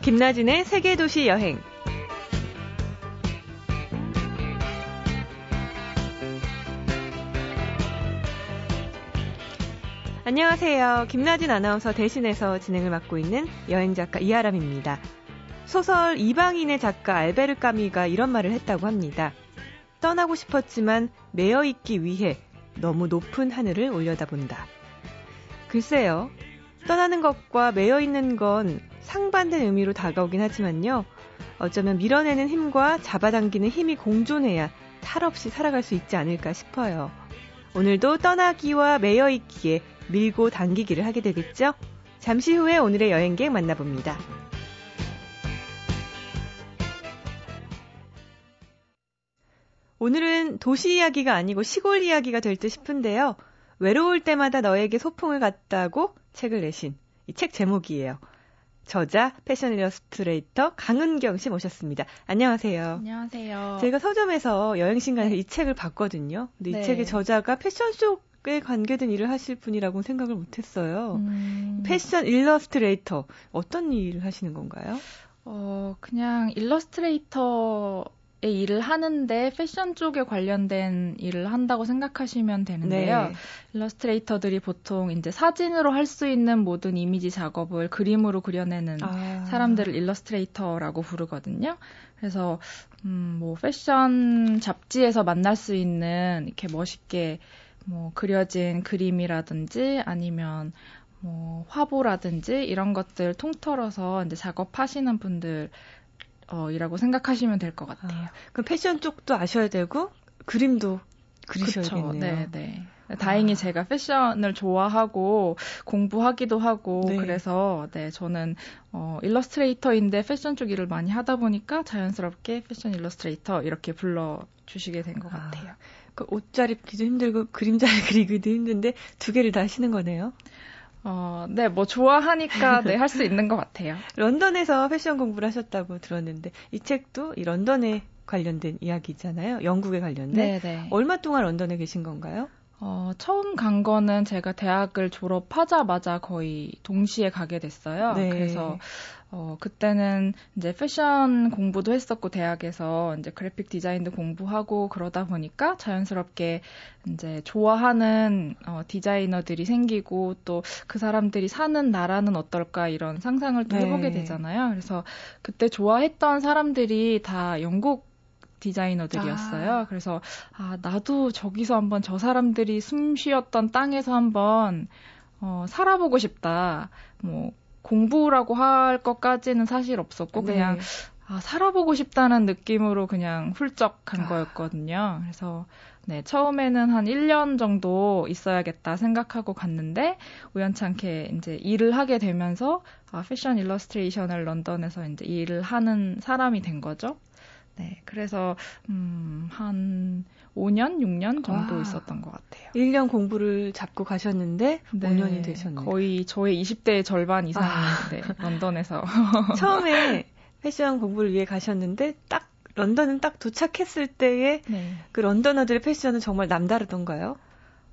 김나진의 세계도시 여행. 안녕하세요. 김나진 아나운서 대신해서 진행을 맡고 있는 여행작가 이하람입니다. 소설 이방인의 작가 알베르 까미가 이런 말을 했다고 합니다. 떠나고 싶었지만 매여 있기 위해 너무 높은 하늘을 올려다본다. 글쎄요. 떠나는 것과 매여 있는 건 상반된 의미로 다가오긴 하지만요. 어쩌면 밀어내는 힘과 잡아당기는 힘이 공존해야 탈 없이 살아갈 수 있지 않을까 싶어요. 오늘도 떠나기와 매여 있기에 밀고 당기기를 하게 되겠죠? 잠시 후에 오늘의 여행객 만나봅니다. 오늘은 도시 이야기가 아니고 시골 이야기가 될 듯 싶은데요. 외로울 때마다 너에게 소풍을 갔다고 책을 내신 이 책 제목이에요. 저자 패션 일러스트레이터 강은경 씨 모셨습니다. 안녕하세요. 안녕하세요. 제가 서점에서 여행 신간에서 이 책을 봤거든요. 근데 네. 이 책의 저자가 패션 쪽에 관계된 일을 하실 분이라고 생각을 못했어요. 음, 패션 일러스트레이터 어떤 일을 하시는 건가요? 어, 그냥 일러스트레이터의 일을 하는데 패션 쪽에 관련된 일을 한다고 생각하시면 되는데요. 네. 일러스트레이터들이 보통 이제 사진으로 할 수 있는 모든 이미지 작업을 그림으로 그려내는 아. 사람들을 일러스트레이터라고 부르거든요. 그래서 음, 뭐 패션 잡지에서 만날 수 있는 이렇게 멋있게 뭐 그려진 그림이라든지 아니면 뭐 화보라든지 이런 것들 통틀어서 이제 작업하시는 분들 어, 이라고 생각하시면 될 것 같아요. 아, 그럼 패션 쪽도 아셔야 되고 그림도 그리셔야겠네요. 그쵸, 네, 네. 다행히 아. 제가 패션을 좋아하고 공부하기도 하고 네. 그래서 네 저는 어, 일러스트레이터인데 패션 쪽 일을 많이 하다 보니까 자연스럽게 패션 일러스트레이터 이렇게 불러 주시게 된것 아. 같아요. 그 옷 잘 입기도 힘들고 그림 잘 그리기도 힘든데 두 개를 다 하시는 거네요. 어, 네, 뭐 좋아하니까 네 할 수 있는 것 같아요. 런던에서 패션 공부를 하셨다고 들었는데 이 책도 이 런던에 관련된 이야기잖아요. 영국에 관련된. 네, 네. 얼마 동안 런던에 계신 건가요? 어, 처음 간 거는 제가 대학을 졸업하자마자 거의 동시에 가게 됐어요. 네. 그래서 어, 그때는 이제 패션 공부도 했었고 대학에서 이제 그래픽 디자인도 공부하고 그러다 보니까 자연스럽게 이제 좋아하는 어, 디자이너들이 생기고 또 그 사람들이 사는 나라는 어떨까 이런 상상을 또 네. 해보게 되잖아요. 그래서 그때 좋아했던 사람들이 다 영국 디자이너들이었어요. 아. 그래서 아 나도 저기서 한번 저 사람들이 숨 쉬었던 땅에서 한번 어, 살아보고 싶다. 뭐 공부라고 할 것까지는 사실 없었고 네. 그냥 아, 살아보고 싶다는 느낌으로 그냥 훌쩍 간 아. 거였거든요. 그래서 네, 처음에는 한 1년 정도 있어야겠다 생각하고 갔는데 우연찮게 이제 일을 하게 되면서 아, 패션 일러스트레이션을 런던에서 이제 일을 하는 사람이 된 거죠. 네, 그래서 음, 한 5년, 6년 정도 와. 있었던 것 같아요. 1년 공부를 잡고 가셨는데 네, 5년이 되셨네요. 거의 저의 20대의 절반 이상이 아. 네, 런던에서 처음에 패션 공부를 위해 가셨는데 딱 런던은 딱 도착했을 때의 네. 그 런던어들의 패션은 정말 남다르던가요?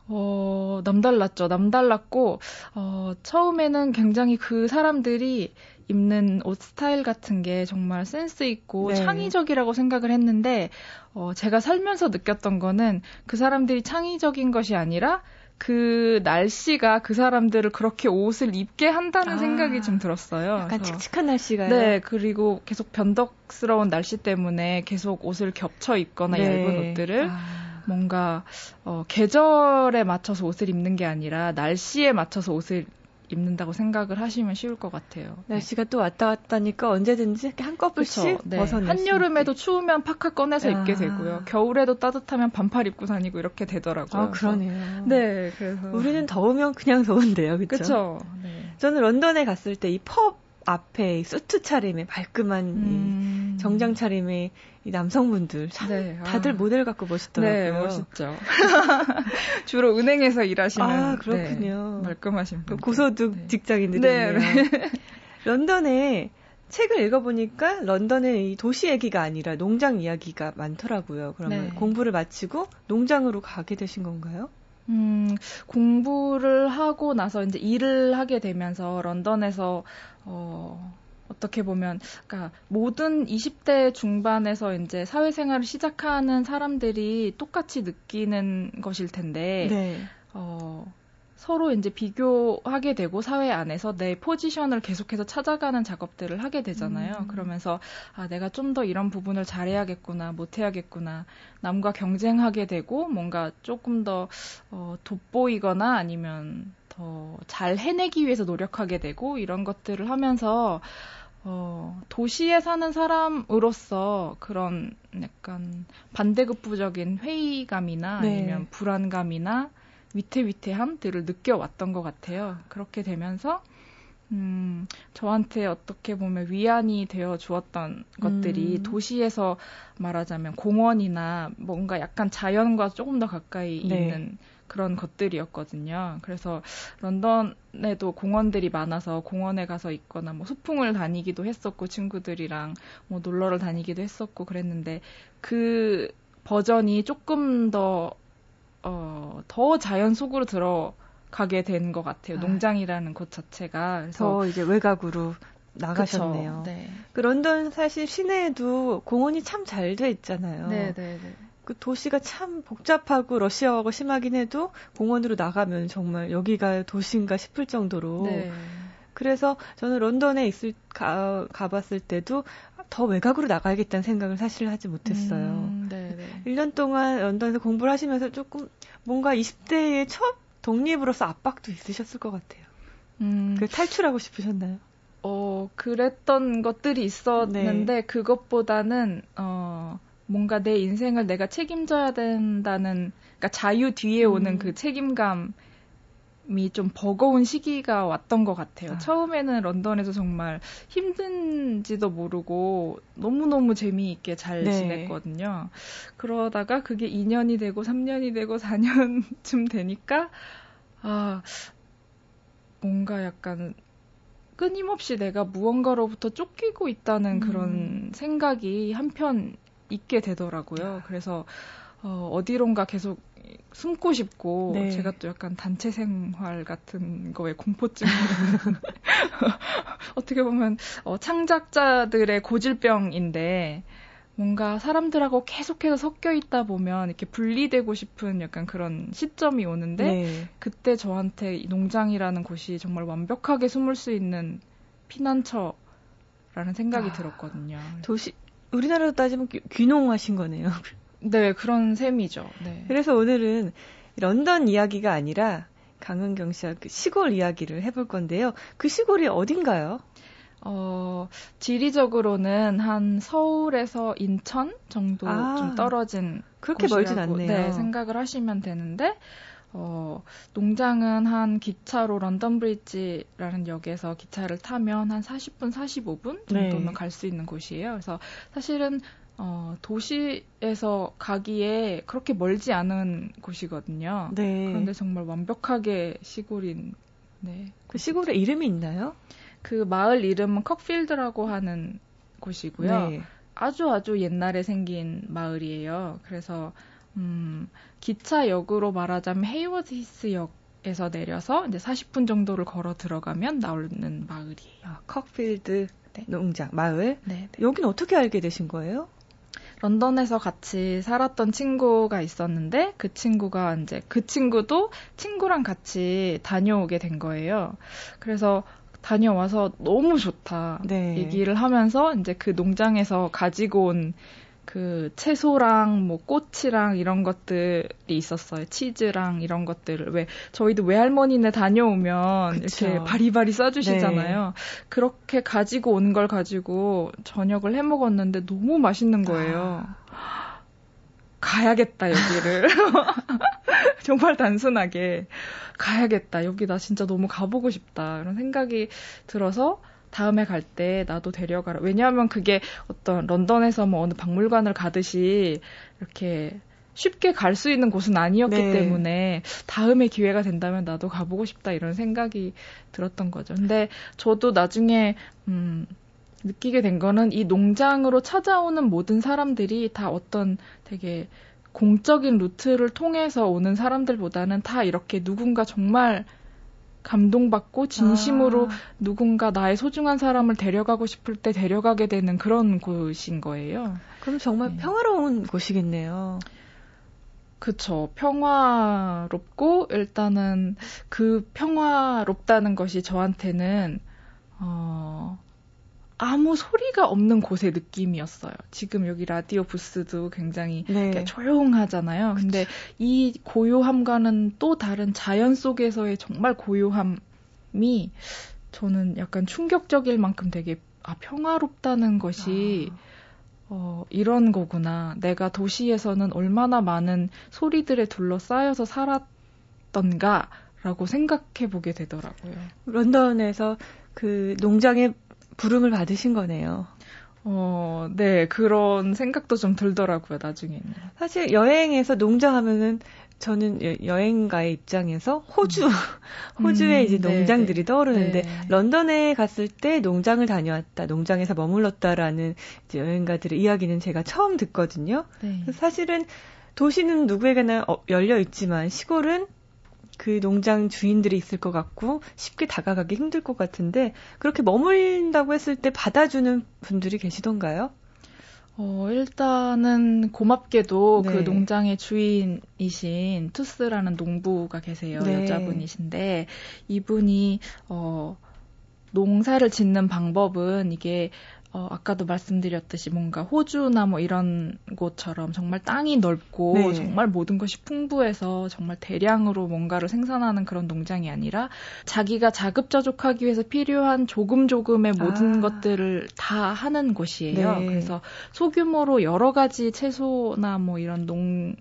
어, 남달랐죠. 남달랐고, 어, 처음에는 굉장히 그 사람들이 입는 옷 스타일 같은 게 정말 센스 있고 네. 창의적이라고 생각을 했는데, 어, 제가 살면서 느꼈던 거는 그 사람들이 창의적인 것이 아니라 그 날씨가 그 사람들을 그렇게 옷을 입게 한다는 아, 생각이 좀 들었어요. 약간 그래서 칙칙한 날씨가요. 네, 그리고 계속 변덕스러운 날씨 때문에 계속 옷을 겹쳐 입거나 네. 얇은 옷들을 아. 뭔가 어, 계절에 맞춰서 옷을 입는 게 아니라 날씨에 맞춰서 옷을 입는다고 생각을 하시면 쉬울 것 같아요. 날씨가 또 왔다 갔다니까 언제든지 한꺼풀씩 그쵸. 네. 벗어낼 한여름에도. 추우면 파카 꺼내서 입게 아. 되고요. 겨울에도 따뜻하면 반팔 입고 다니고 이렇게 되더라고요. 아 그러네요. 네, 그래서 우리는 더우면 그냥 더운데요, 그렇죠? 네. 저는 런던에 갔을 때 이 펍 앞에 이 수트 차림에 말끔한 음. 이 정장 차림의 이 남성분들 참 네, 다들 아. 모델 갖고 멋있더라고요. 네, 멋있죠. 주로 은행에서 일하시는 아, 그렇군요. 네, 말끔하신 그 분. 고소득 네. 직장인들이네요. 네, 런던에 책을 읽어보니까 런던의 이 도시 얘기가 아니라 농장 이야기가 많더라고요. 그러면 네. 공부를 마치고 농장으로 가게 되신 건가요? 음, 공부를 하고 나서 이제 일을 하게 되면서 런던에서 어, 어떻게 보면 그러니까 모든 20대 중반에서 이제 사회생활을 시작하는 사람들이 똑같이 느끼는 것일 텐데 네. 어 서로 이제 비교하게 되고 사회 안에서 내 포지션을 계속해서 찾아가는 작업들을 하게 되잖아요. 음. 그러면서 아 내가 좀 더 이런 부분을 잘해야겠구나, 못해야겠구나, 남과 경쟁하게 되고 뭔가 조금 더 어, 돋보이거나 아니면 더 잘 해내기 위해서 노력하게 되고 이런 것들을 하면서 어, 도시에 사는 사람으로서 그런 약간 반대급부적인 회의감이나 네. 아니면 불안감이나 위태위태함들을 느껴왔던 것 같아요. 그렇게 되면서 음, 저한테 어떻게 보면 위안이 되어 주었던 것들이 음. 도시에서 말하자면 공원이나 뭔가 약간 자연과 조금 더 가까이 네. 있는 그런 것들이었거든요. 그래서 런던에도 공원들이 많아서 공원에 가서 있거나 뭐 소풍을 다니기도 했었고 친구들이랑 뭐 놀러를 다니기도 했었고 그랬는데 그 버전이 조금 더 어, 더 자연 속으로 들어가게 된 것 같아요. 아. 농장이라는 곳 자체가. 그래서 더 이제 외곽으로 나가셨네요. 네. 그 런던 사실 시내에도 공원이 참 잘 돼 있잖아요. 네, 네, 네. 그 도시가 참 복잡하고 러시아어가 심하긴 해도 공원으로 나가면 정말 여기가 도시인가 싶을 정도로. 네. 그래서 저는 런던에 있을 가, 가봤을 때도 더 외곽으로 나가야겠다는 생각을 사실 하지 못했어요. 음, 1년 동안 런던에서 공부를 하시면서 조금 뭔가 20대의 첫 독립으로서 압박도 있으셨을 것 같아요. 음. 그 탈출하고 싶으셨나요? 어, 그랬던 것들이 있었는데 네. 그것보다는 어 뭔가 내 인생을 내가 책임져야 된다는 그러니까 자유 뒤에 오는 음. 그 책임감 이 좀 버거운 시기가 왔던 것 같아요. 아. 처음에는 런던에서 정말 힘든지도 모르고 너무너무 재미있게 잘 네. 지냈거든요. 그러다가 그게 2년이 되고 3년이 되고 4년쯤 되니까, 아, 뭔가 약간 끊임없이 내가 무언가로부터 쫓기고 있다는 음. 그런 생각이 한편 있게 되더라고요. 아. 그래서 어, 어디론가 계속 숨고 싶고 네. 제가 또 약간 단체 생활 같은 거에 공포증이 있는 어떻게 보면 어, 창작자들의 고질병인데 뭔가 사람들하고 계속해서 섞여 있다 보면 이렇게 분리되고 싶은 약간 그런 시점이 오는데 네. 그때 저한테 농장이라는 곳이 정말 완벽하게 숨을 수 있는 피난처 라는 생각이 아, 들었거든요. 도시 우리나라로 따지면 귀농하신 거네요. 네, 그런 셈이죠. 네. 그래서 오늘은 런던 이야기가 아니라 강은경 씨와 그 시골 이야기를 해볼 건데요. 그 시골이 어딘가요? 어, 지리적으로는 한 서울에서 인천 정도 아, 좀 떨어진 그렇게 멀진 않네요. 네, 생각을 하시면 되는데 어, 농장은 한 기차로 런던 브리지라는 역에서 기차를 타면 한 40분, 45분 정도면 네. 갈수 있는 곳이에요. 그래서 사실은 어, 도시에서 가기에 그렇게 멀지 않은 곳이거든요. 네. 그런데 정말 완벽하게 시골인, 네. 그 시골에 이름이 있나요? 그 마을 이름은 컥필드라고 하는 곳이고요. 네. 아주 아주 옛날에 생긴 마을이에요. 그래서, 음, 기차역으로 말하자면 헤이워즈 히스 역에서 내려서 이제 40분 정도를 걸어 들어가면 나오는 마을이에요. 아, 컥필드 네. 농장, 마을? 네, 네. 여긴 어떻게 알게 되신 거예요? 런던에서 같이 살았던 친구가 있었는데 그 친구가 이제 그 친구도 친구랑 같이 다녀오게 된 거예요. 그래서 다녀와서 너무 좋다 네. 얘기를 하면서 이제 그 농장에서 가지고 온 그 채소랑 뭐 꽃이랑 이런 것들이 있었어요. 치즈랑 이런 것들을 왜 저희도 외할머니네 다녀오면 그쵸. 이렇게 바리바리 싸주시잖아요. 네. 그렇게 가지고 온 걸 가지고 저녁을 해 먹었는데 너무 맛있는 거예요. 아. 가야겠다 여기를 정말 단순하게 가야겠다 여기 나 진짜 너무 가보고 싶다 이런 생각이 들어서 다음에 갈 때 나도 데려가라. 왜냐하면 그게 어떤 런던에서 뭐 어느 박물관을 가듯이 이렇게 쉽게 갈 수 있는 곳은 아니었기 네. 때문에 다음에 기회가 된다면 나도 가보고 싶다 이런 생각이 들었던 거죠. 근데 저도 나중에 음 느끼게 된 거는 이 농장으로 찾아오는 모든 사람들이 다 어떤 되게 공적인 루트를 통해서 오는 사람들보다는 다 이렇게 누군가 정말 감동받고 진심으로 아. 누군가 나의 소중한 사람을 데려가고 싶을 때 데려가게 되는 그런 곳인 거예요. 그럼 정말 네. 평화로운 곳이겠네요. 그쵸. 평화롭고, 일단은 그 평화롭다는 것이 저한테는, 어, 아무 소리가 없는 곳의 느낌이었어요. 지금 여기 라디오 부스도 굉장히 네. 조용하잖아요. 근데 이 고요함과는 또 다른 자연 속에서의 정말 고요함이 저는 약간 충격적일 만큼 되게 아, 평화롭다는 것이 아. 어, 이런 거구나. 내가 도시에서는 얼마나 많은 소리들에 둘러싸여서 살았던가. 라고 생각해 보게 되더라고요. 런던에서 그 농장에 부름을 받으신 거네요. 어, 네, 그런 생각도 좀 들더라고요, 나중에는. 사실 여행에서 농장하면은 저는 여, 행가의 입장에서 호주, 음. 호주의 음, 이제 네, 농장들이 네, 떠오르는데 네. 런던에 갔을 때 농장을 다녀왔다, 농장에서 머물렀다라는 이제 여행가들의 이야기는 제가 처음 듣거든요. 네. 사실은 도시는 누구에게나 어, 열려 있지만 시골은 그 농장 주인들이 있을 것 같고 쉽게 다가가기 힘들 것 같은데 그렇게 머물다고 했을 때 받아주는 분들이 계시던가요? 어, 일단은 고맙게도 그 네. 그 농장의 주인이신 투스라는 농부가 계세요. 네. 여자분이신데 이분이 어 농사를 짓는 방법은 이게 어, 아까도 말씀드렸듯이 뭔가 호주나 뭐 이런 곳처럼 정말 땅이 넓고 네. 정말 모든 것이 풍부해서 정말 대량으로 뭔가를 생산하는 그런 농장이 아니라 자기가 자급자족하기 위해서 필요한 조금 조금의 모든 아. 것들을 다 하는 곳이에요. 네. 그래서 소규모로 여러 가지 채소나 뭐 이런 농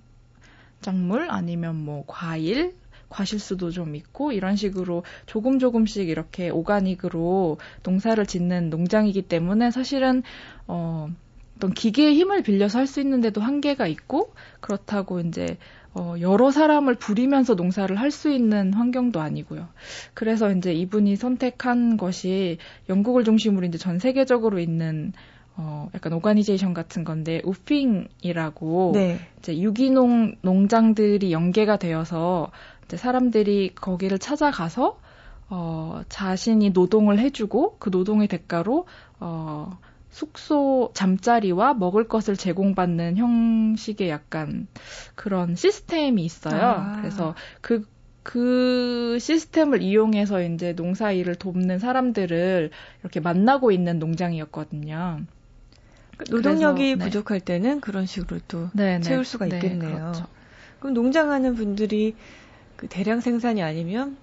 작물 아니면 뭐 과일 과실수도 좀 있고 이런 식으로 조금 조금씩 이렇게 오가닉으로 농사를 짓는 농장이기 때문에 사실은 어 어떤 기계의 힘을 빌려서 할 수 있는데도 한계가 있고 그렇다고 이제 어, 여러 사람을 부리면서 농사를 할 수 있는 환경도 아니고요. 그래서 이제 이분이 선택한 것이 영국을 중심으로 이제 전 세계적으로 있는 어, 약간 오가니제이션 같은 건데, 우핑이라고, 네. 이제 유기농 농장들이 연계가 되어서, 사람들이 거기를 찾아가서 어, 자신이 노동을 해주고 그 노동의 대가로 어, 숙소 잠자리와 먹을 것을 제공받는 형식의 약간 그런 시스템이 있어요. 아. 그래서 그, 그 시스템을 이용해서 이제 농사 일을 돕는 사람들을 이렇게 만나고 있는 농장이었거든요. 그 노동력이 그래서, 네. 부족할 때는 그런 식으로 또 네네. 네. 채울 수가 네, 있겠네요. 네, 그렇죠. 그럼 농장하는 분들이 그 대량 생산이 아니면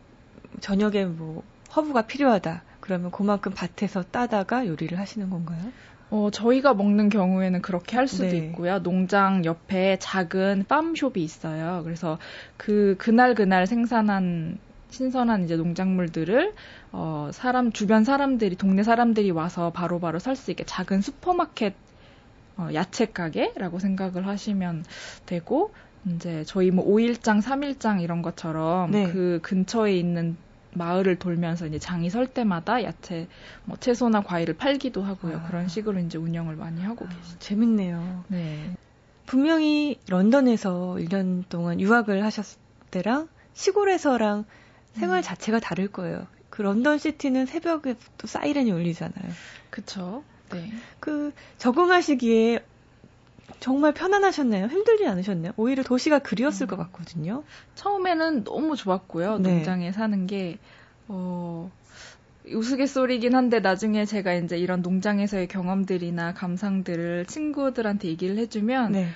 저녁에 뭐 허브가 필요하다. 그러면 그만큼 밭에서 따다가 요리를 하시는 건가요? 어, 저희가 먹는 경우에는 그렇게 할 수도 네. 있고요. 농장 옆에 작은 팜숍이 있어요. 그래서 그, 그날 그날 생산한 신선한 이제 농작물들을 어, 사람, 주변 사람들이, 동네 사람들이 와서 바로바로 살 수 있게 작은 슈퍼마켓 어, 야채 가게라고 생각을 하시면 되고, 이제 저희 뭐 5일장, 3일장 이런 것처럼 네. 그 근처에 있는 마을을 돌면서 이제 장이 설 때마다 야채, 뭐 채소나 과일을 팔기도 하고요. 아. 그런 식으로 이제 운영을 많이 하고 아, 계시죠. 재밌네요. 네. 분명히 런던에서 1년 동안 유학을 하셨을 때랑 시골에서랑 생활 음. 자체가 다를 거예요. 그 런던 시티는 새벽에 또 사이렌이 울리잖아요. 그쵸. 네. 그 적응하시기에 정말 편안하셨나요? 힘들지 않으셨나요? 오히려 도시가 그리웠을 음. 것 같거든요. 처음에는 너무 좋았고요. 네. 농장에 사는 게, 어, 우스갯소리긴 한데 나중에 제가 이제 이런 농장에서의 경험들이나 감상들을 친구들한테 얘기를 해주면, 네.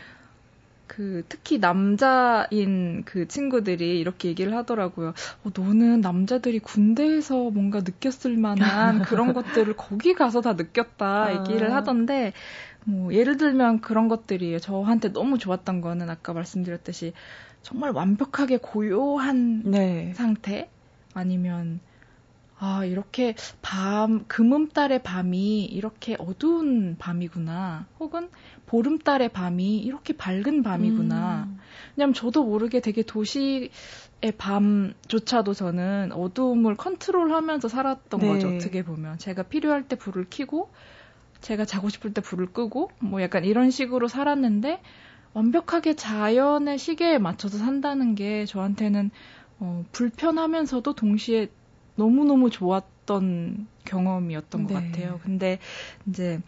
그 특히 남자인 그 친구들이 이렇게 얘기를 하더라고요. 어, 너는 남자들이 군대에서 뭔가 느꼈을 만한 그런 것들을 거기 가서 다 느꼈다 아. 얘기를 하던데 뭐 예를 들면 그런 것들이에요. 저한테 너무 좋았던 거는 아까 말씀드렸듯이 정말 완벽하게 고요한 네. 상태 아니면 아 이렇게 밤 금음달의 밤이 이렇게 어두운 밤이구나 혹은 보름달의 밤이 이렇게 밝은 밤이구나 음. 왜냐면 저도 모르게 되게 도시의 밤조차도 저는 어두움을 컨트롤하면서 살았던 네. 거죠 어떻게 보면 제가 필요할 때 불을 켜고 제가 자고 싶을 때 불을 끄고 뭐 약간 이런 식으로 살았는데 완벽하게 자연의 시계에 맞춰서 산다는 게 저한테는 어, 불편하면서도 동시에 너무너무 좋았던 경험이었던 것 네. 같아요. 근데 이제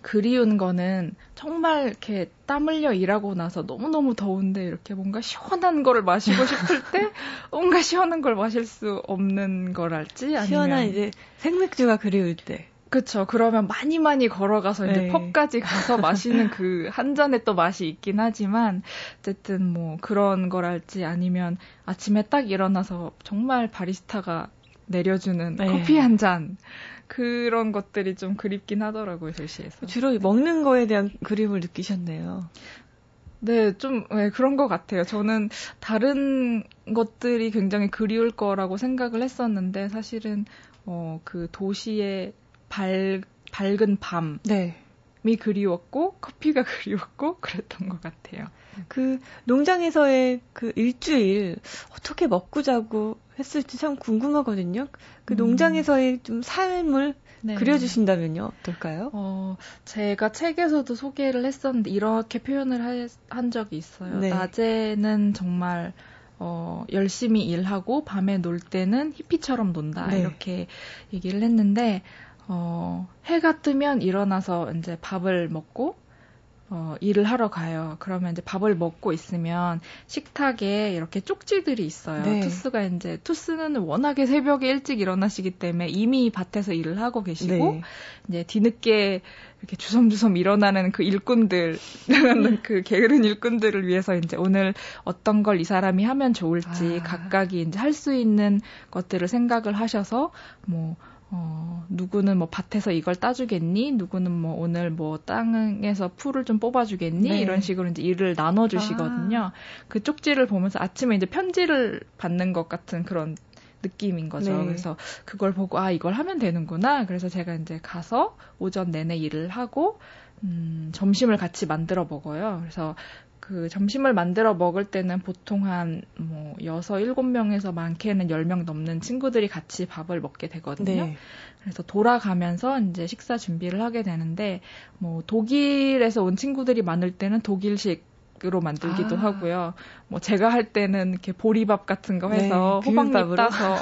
그리운 거는 정말 이렇게 땀 흘려 일하고 나서 너무너무 더운데 이렇게 뭔가 시원한 거를 마시고 싶을 때 뭔가 시원한 걸 마실 수 없는 거랄지 아니면 시원한 이제 생맥주가 그리울 때. 그쵸. 그러면 많이 많이 걸어가서 이제 네. 펍까지 가서 마시는 그 한 잔의 또 맛이 있긴 하지만 어쨌든 뭐 그런 거랄지 아니면 아침에 딱 일어나서 정말 바리스타가 내려주는 네. 커피 한 잔. 그런 것들이 좀 그립긴 하더라고요, 도시에서. 주로 먹는 거에 대한 그림을 느끼셨네요. 네, 좀 네, 그런 것 같아요. 저는 다른 것들이 굉장히 그리울 거라고 생각을 했었는데 사실은 어, 그 도시의 밝, 밝은 밤이 네. 그리웠고 커피가 그리웠고 그랬던 것 같아요. 그 농장에서의 그 일주일 어떻게 먹고 자고 했을지 참 궁금하거든요. 그 음. 농장에서의 좀 삶을 네. 그려주신다면요. 어떨까요? 어, 제가 책에서도 소개를 했었는데 이렇게 표현을 하- 한 적이 있어요. 네. 낮에는 정말 어, 열심히 일하고 밤에 놀 때는 히피처럼 논다 네. 이렇게 얘기를 했는데 어, 해가 뜨면 일어나서 이제 밥을 먹고 어, 일을 하러 가요. 그러면 이제 밥을 먹고 있으면 식탁에 이렇게 쪽지들이 있어요. 네. 투스가 이제 투스는 워낙에 새벽에 일찍 일어나시기 때문에 이미 밭에서 일을 하고 계시고 네. 이제 뒤늦게 이렇게 주섬주섬 일어나는 그 일꾼들, 그 게으른 일꾼들을 위해서 이제 오늘 어떤 걸 이 사람이 하면 좋을지 아. 각각이 이제 할 수 있는 것들을 생각을 하셔서 뭐 어, 누구는 뭐 밭에서 이걸 따주겠니? 누구는 뭐 오늘 뭐 땅에서 풀을 좀 뽑아주겠니? 네. 이런 식으로 이제 일을 나눠주시거든요. 그 쪽지를 보면서 아침에 이제 편지를 받는 것 같은 그런 느낌인 거죠. 네. 그래서 그걸 보고 아 이걸 하면 되는구나. 그래서 제가 이제 가서 오전 내내 일을 하고 음, 점심을 같이 만들어 먹어요. 그래서 그 점심을 만들어 먹을 때는 보통 한뭐 여섯 일곱 명에서 많게는 열명 넘는 친구들이 같이 밥을 먹게 되거든요. 네. 그래서 돌아가면서 이제 식사 준비를 하게 되는데 뭐 독일에서 온 친구들이 많을 때는 독일식 으로 만들기도 아. 하고요. 뭐 제가 할 때는 이렇게 보리밥 같은 거 해서 네, 호박잎. 따서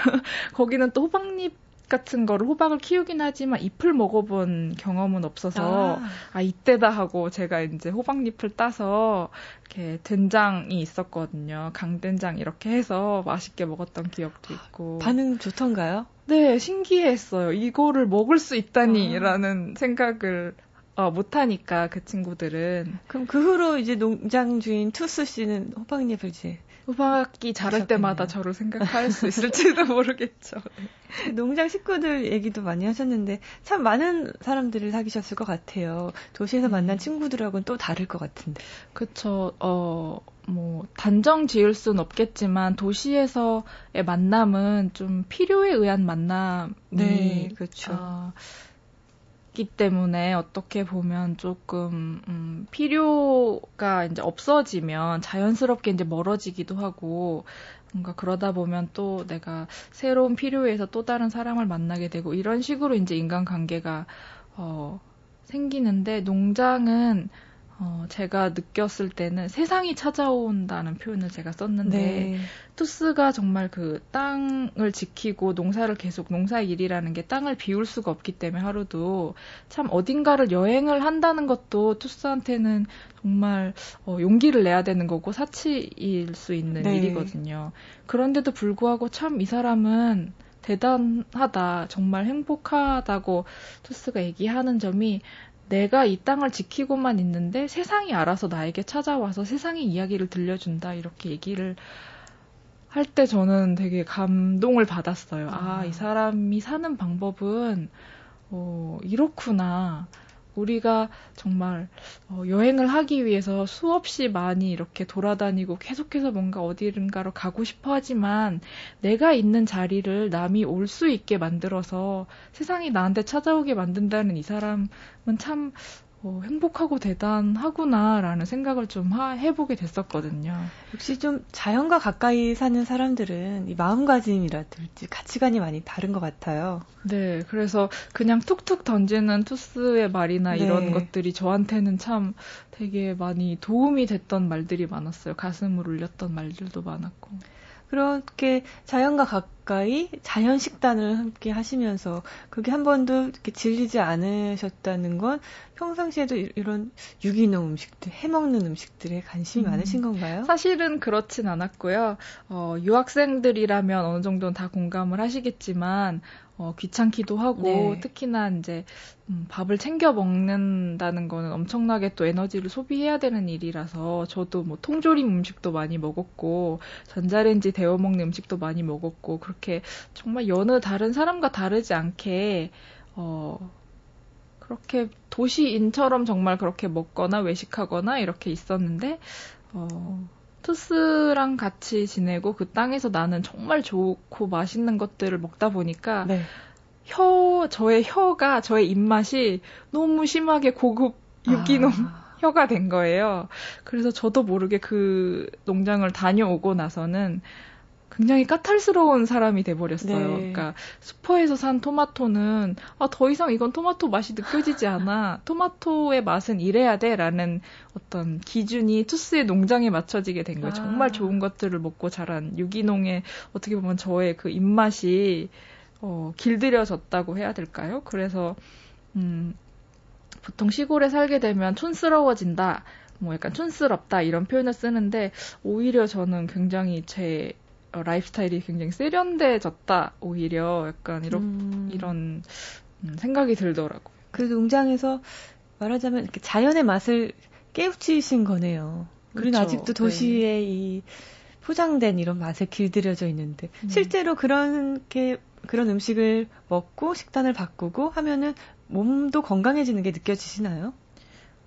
거기는 또 호박잎 같은 거를 호박을 키우긴 하지만 잎을 먹어본 경험은 없어서 아, 아 이때다 하고 제가 이제 호박잎을 따서 이렇게 된장이 있었거든요. 강된장 이렇게 해서 맛있게 먹었던 기억도 있고. 반응 좋던가요? 네, 신기했어요. 이거를 먹을 수 아. 있다니라는 생각을 어, 못하니까 그 친구들은 그럼 그 후로 이제 농장 주인 투스 씨는 호박잎을 이제 호박이 자랄. 때마다 저를 생각할 수 있을지도 모르겠죠. 농장 식구들 얘기도 많이 하셨는데 참 많은 사람들을 사귀셨을 것 같아요. 도시에서 음. 만난 친구들하고는 또 다를 것 같은데. 그쵸. 어, 뭐 단정 지을 순 없겠지만 도시에서의 만남은 좀 필요에 의한 만남이 그렇죠. 어, 있 기 때문에 어떻게 보면 조금 음, 필요가 이제 없어지면 자연스럽게 이제 멀어지기도 하고 뭔가 그러다 보면 또 내가 새로운 필요에서 또 다른 사람을 만나게 되고 이런 식으로 이제 인간관계가 어, 생기는데 농장은 어, 제가 느꼈을 때는 세상이 찾아온다는 표현을 제가 썼는데 네. 투스가 정말 그 땅을 지키고 농사를 계속 농사 일이라는 게 땅을 비울 수가 없기 때문에 하루도 참 어딘가를 여행을 한다는 것도 투스한테는 정말 어, 용기를 내야 되는 거고 사치일 수 있는 네. 일이거든요. 그런데도 불구하고 참 이 사람은 대단하다, 정말 행복하다고 투스가 얘기하는 점이 내가 이 땅을 지키고만 있는데 세상이 알아서 나에게 찾아와서 세상의 이야기를 들려준다 이렇게 얘기를 할 때 저는 되게 감동을 받았어요. 아, 아. 이 사람이 사는 방법은 어, 이렇구나. 우리가 정말 어, 여행을 하기 위해서 수없이 많이 이렇게 돌아다니고 계속해서 뭔가 어디든가로 가고 싶어 하지만 내가 있는 자리를 남이 올 수 있게 만들어서 세상이 나한테 찾아오게 만든다는 이 사람은 참 어, 행복하고 대단하구나라는 생각을 좀 하- 해보게 됐었거든요. 역시 좀 자연과 가까이 사는 사람들은 이 마음가짐이라든지 가치관이 많이 다른 것 같아요. 네, 그래서 그냥 툭툭 던지는 투스의 말이나 네. 이런 것들이 저한테는 참 되게 많이 도움이 됐던 말들이 많았어요. 가슴을 울렸던 말들도 많았고. 그렇게 자연과 가까이 자연 식단을 함께 하시면서 그게 한 번도 이렇게 질리지 않으셨다는 건 평상시에도 이런 유기농 음식들, 해먹는 음식들에 관심이 음, 많으신 건가요? 사실은 그렇진 않았고요. 어, 유학생들이라면 어느 정도는 다 공감을 하시겠지만 어, 귀찮기도 하고 네. 특히나 이제 음, 밥을 챙겨 먹는다는 거는 엄청나게 또 에너지를 소비해야 되는 일이라서 저도 뭐 통조림 음식도 많이 먹었고 전자레인지 데워 먹는 음식도 많이 먹었고 그렇게 정말 여느 다른 사람과 다르지 않게 어 그렇게 도시인처럼 정말 그렇게 먹거나 외식하거나 이렇게 있었는데 어 투스랑 같이 지내고 그 땅에서 나는 정말 좋고 맛있는 것들을 먹다 보니까 네. 혀 저의 혀가 저의 입맛이 너무 심하게 고급 유기농 아. 혀가 된 거예요. 그래서 저도 모르게 그 농장을 다녀오고 나서는 굉장히 까탈스러운 사람이 돼버렸어요. 네. 그러니까 슈퍼에서 산 토마토는 아, 더 이상 이건 토마토 맛이 느껴지지 않아. 토마토의 맛은 이래야 돼라는 어떤 기준이 투스의 농장에 맞춰지게 된 거예요. 아. 정말 좋은 것들을 먹고 자란 유기농의 어떻게 보면 저의 그 입맛이 어, 길들여졌다고 해야 될까요? 그래서 음, 보통 시골에 살게 되면 촌스러워진다. 뭐 약간 촌스럽다 이런 표현을 쓰는데 오히려 저는 굉장히 제 어, 라이프스타일이 굉장히 세련돼졌다 오히려 약간 이런 음. 이런 음, 생각이 들더라고요. 그 농장에서 말하자면 이렇게 자연의 맛을 깨우치신 거네요. 그리고 아직도 도시의 네. 이 포장된 이런 맛에 길들여져 있는데 음. 실제로 그렇게 그런 음식을 먹고 식단을 바꾸고 하면은 몸도 건강해지는 게 느껴지시나요?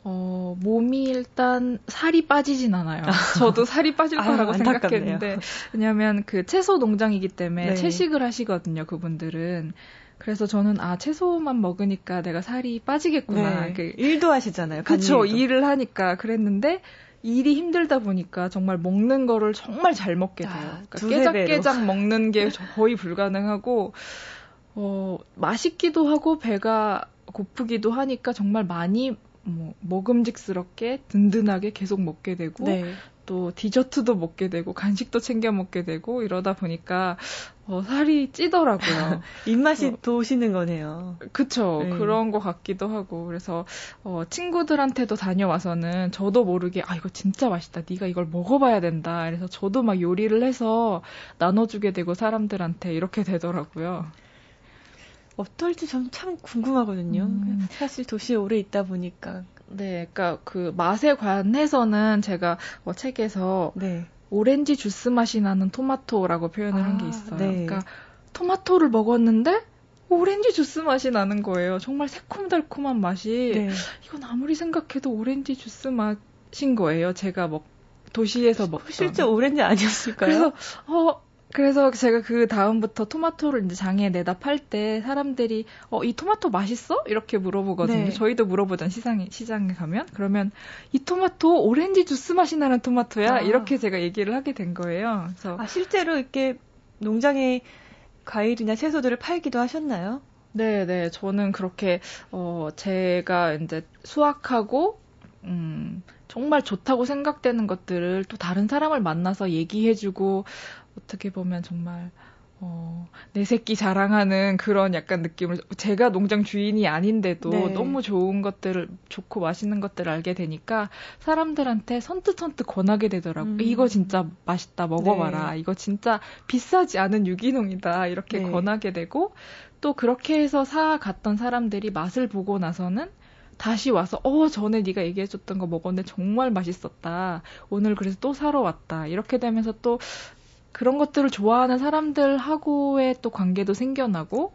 어, 몸이 일단 살이 빠지진 않아요. 저도 살이 빠질 거라고 아유, 생각했는데, 왜냐하면 그 채소 농장이기 때문에 네. 채식을 하시거든요, 그분들은. 그래서 저는 아 채소만 먹으니까 내가 살이 빠지겠구나. 네. 그, 일도 하시잖아요. 그렇죠. 일을 하니까 그랬는데 일이 힘들다 보니까 정말 먹는 거를 정말 잘 먹게 돼요. 아, 그러니까 깨작깨작 먹는 게 거의 불가능하고 어 맛있기도 하고 배가 고프기도 하니까 정말 많이 뭐 먹음직스럽게 든든하게 계속 먹게 되고 네. 또 디저트도 먹게 되고 간식도 챙겨 먹게 되고 이러다 보니까 어, 살이 찌더라고요. 입맛이 어, 도시는 거네요. 그쵸. 네. 그런 것 같기도 하고 그래서 어, 친구들한테도 다녀와서는 저도 모르게 아 이거 진짜 맛있다. 네가 이걸 먹어봐야 된다. 그래서 저도 막 요리를 해서 나눠주게 되고 사람들한테 이렇게 되더라고요. 어떨지 전참 궁금하거든요. 음. 사실 도시에 오래 있다 보니까. 네, 그러니까 그 맛에 관해서는 제가 어, 책에서 네. 오렌지 주스 맛이 나는 토마토라고 표현을 아, 한게 있어요. 네. 그러니까 토마토를 먹었는데 오렌지 주스 맛이 나는 거예요. 정말 새콤달콤한 맛이. 네. 이건 아무리 생각해도 오렌지 주스 맛인 거예요. 제가 먹 도시에서 먹 실제 오렌지 아니었을까요? 그래서 어 그래서 제가 그 다음부터 토마토를 이제 장에 내다 팔 때 사람들이 어 이 토마토 맛있어? 이렇게 물어보거든요. 네. 저희도 물어보던 시장에 시장에 가면 그러면 이 토마토 오렌지 주스 맛이 나는 토마토야 아. 이렇게 제가 얘기를 하게 된 거예요. 그래서 아 실제로 이렇게 농장에 과일이나 채소들을 팔기도 하셨나요? 네, 네. 저는 그렇게 어 제가 이제 수확하고 음 정말 좋다고 생각되는 것들을 또 다른 사람을 만나서 얘기해주고 어떻게 보면 정말 어, 내 새끼 자랑하는 그런 약간 느낌을 제가 농장 주인이 아닌데도 네. 너무 좋은 것들을 좋고 맛있는 것들을 알게 되니까 사람들한테 선뜻선뜻 권하게 되더라고요. 음. 이거 진짜 맛있다 먹어봐라. 네. 이거 진짜 비싸지 않은 유기농이다. 이렇게 네. 권하게 되고 또 그렇게 해서 사 갔던 사람들이 맛을 보고 나서는 다시 와서 어 전에 네가 얘기해줬던 거 먹었는데 정말 맛있었다. 오늘 그래서 또 사러 왔다. 이렇게 되면서 또 그런 것들을 좋아하는 사람들하고의 또 관계도 생겨나고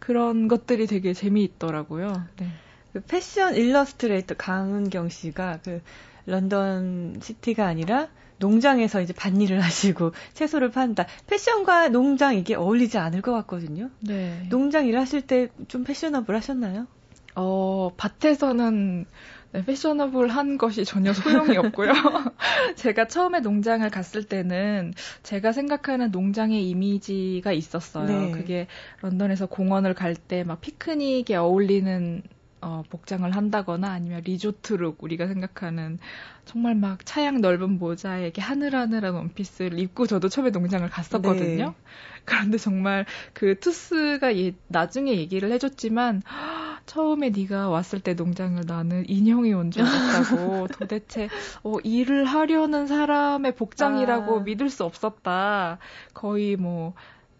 그런 것들이 되게 재미있더라고요. 네. 그 패션 일러스트레이터 강은경 씨가 그 런던 시티가 아니라 농장에서 이제 밭일을 하시고 채소를 판다. 패션과 농장 이게 어울리지 않을 것 같거든요. 네. 농장 일하실 때 좀 패셔너블 하셨나요? 어, 밭에서는 네, 패셔너블한 것이 전혀 소용이 없고요. 제가 처음에 농장을 갔을 때는 제가 생각하는 농장의 이미지가 있었어요. 네. 그게 런던에서 공원을 갈 때 막 피크닉에 어울리는 어, 복장을 한다거나 아니면 리조트룩 우리가 생각하는 정말 막 차양 넓은 모자에 이렇게 하늘하늘한 원피스를 입고 저도 처음에 농장을 갔었거든요. 네. 그런데 정말 그 투스가 예, 나중에 얘기를 해줬지만 처음에 네가 왔을 때 농장을 나는 인형이 온 줄 알았다고 도대체 어, 일을 하려는 사람의 복장이라고 아. 믿을 수 없었다. 거의 뭐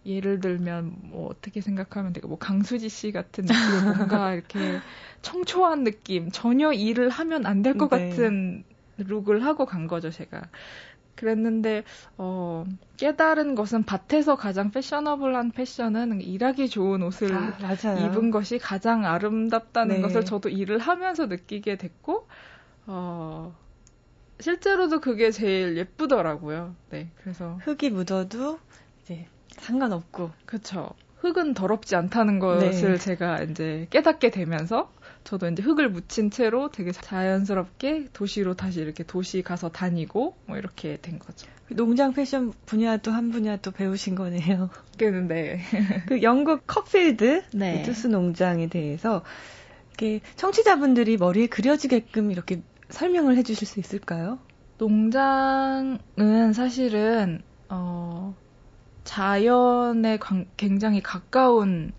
예를 들면 뭐 어떻게 생각하면 되고 뭐 강수지 씨 같은 느낌 뭔가 이렇게 청초한 느낌 전혀 일을 하면 안 될것 네. 같은 룩을 하고 간 거죠 제가 그랬는데 어 깨달은 것은 밭에서 가장 패셔너블한 패션은 일하기 좋은 옷을 아, 입은 것이 가장 아름답다는 네. 것을 저도 일을 하면서 느끼게 됐고 어 실제로도 그게 제일 예쁘더라고요. 네, 그래서 흙이 묻어도 이제 상관없고. 그쵸. 흙은 더럽지 않다는 것을 네. 제가 이제 깨닫게 되면서 저도 이제 흙을 묻힌 채로 되게 자연스럽게 도시로 다시 이렇게 도시 가서 다니고 뭐 이렇게 된 거죠. 농장 패션 분야도 한 분야 또 배우신 거네요. 그는데 그 영국 컵필드 네. 투스 농장에 대해서 이렇게 청취자분들이 머리에 그려지게끔 이렇게 설명을 해주실 수 있을까요? 농장은 사실은 어 자연에 굉장히 가까운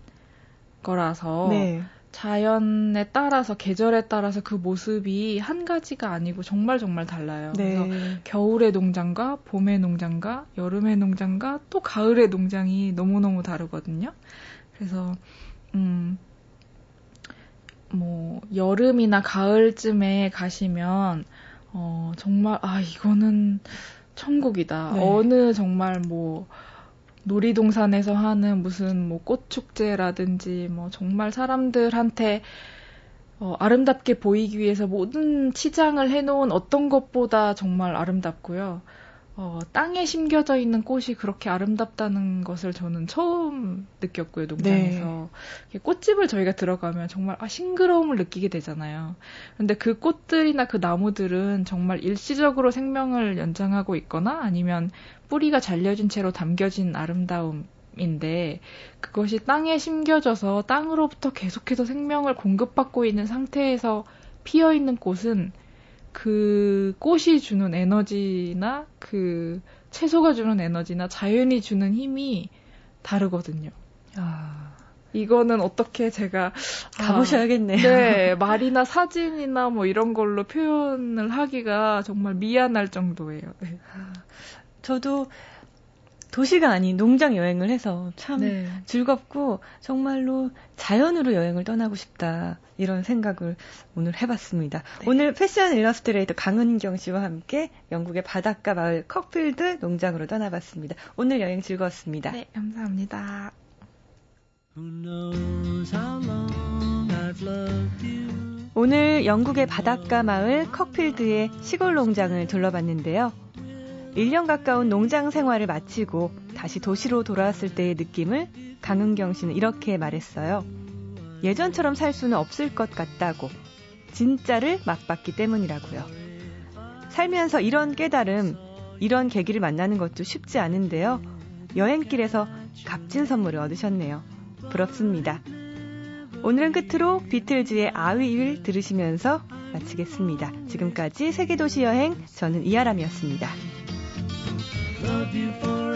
거라서 네. 자연에 따라서 계절에 따라서 그 모습이 한 가지가 아니고 정말 정말 달라요. 네. 그래서 겨울의 농장과 봄의 농장과 여름의 농장과 또 가을의 농장이 너무너무 다르거든요. 그래서 음, 뭐 여름이나 가을쯤에 가시면 어, 정말 아 이거는 천국이다. 네. 어느 정말 뭐 놀이동산에서 하는 무슨 뭐 꽃축제라든지 뭐 정말 사람들한테 어, 아름답게 보이기 위해서 모든 치장을 해놓은 어떤 것보다 정말 아름답고요. 어, 땅에 심겨져 있는 꽃이 그렇게 아름답다는 것을 저는 처음 느꼈고요, 농장에서. 네. 꽃집을 저희가 들어가면 정말 아, 싱그러움을 느끼게 되잖아요. 근데 그 꽃들이나 그 나무들은 정말 일시적으로 생명을 연장하고 있거나 아니면 뿌리가 잘려진 채로 담겨진 아름다움인데 그것이 땅에 심겨져서 땅으로부터 계속해서 생명을 공급받고 있는 상태에서 피어 있는 꽃은 그 꽃이 주는 에너지나 그 채소가 주는 에너지나 자연이 주는 힘이 다르거든요. 아. 이거는 어떻게 제가 가보셔야겠네요. 아, 네, 말이나 사진이나 뭐 이런 걸로 표현을 하기가 정말 미안할 정도예요. 네. 저도 도시가 아닌 농장 여행을 해서 참 네. 즐겁고 정말로 자연으로 여행을 떠나고 싶다 이런 생각을 오늘 해봤습니다. 네. 오늘 패션 일러스트레이터 강은경 씨와 함께 영국의 바닷가 마을 컵필드 농장으로 떠나봤습니다. 오늘 여행 즐거웠습니다. 네, 감사합니다. 오늘 영국의 바닷가 마을 컵필드의 시골 농장을 둘러봤는데요. 1년 가까운 농장 생활을 마치고 다시 도시로 돌아왔을 때의 느낌을 강은경 씨는 이렇게 말했어요. 예전처럼 살 수는 없을 것 같다고. 진짜를 맛봤기 때문이라고요. 살면서 이런 깨달음, 이런 계기를 만나는 것도 쉽지 않은데요. 여행길에서 값진 선물을 얻으셨네요. 부럽습니다. 오늘은 끝으로 비틀즈의 아위를 들으시면서 마치겠습니다. 지금까지 세계도시 여행 저는 이아람이었습니다. Love you for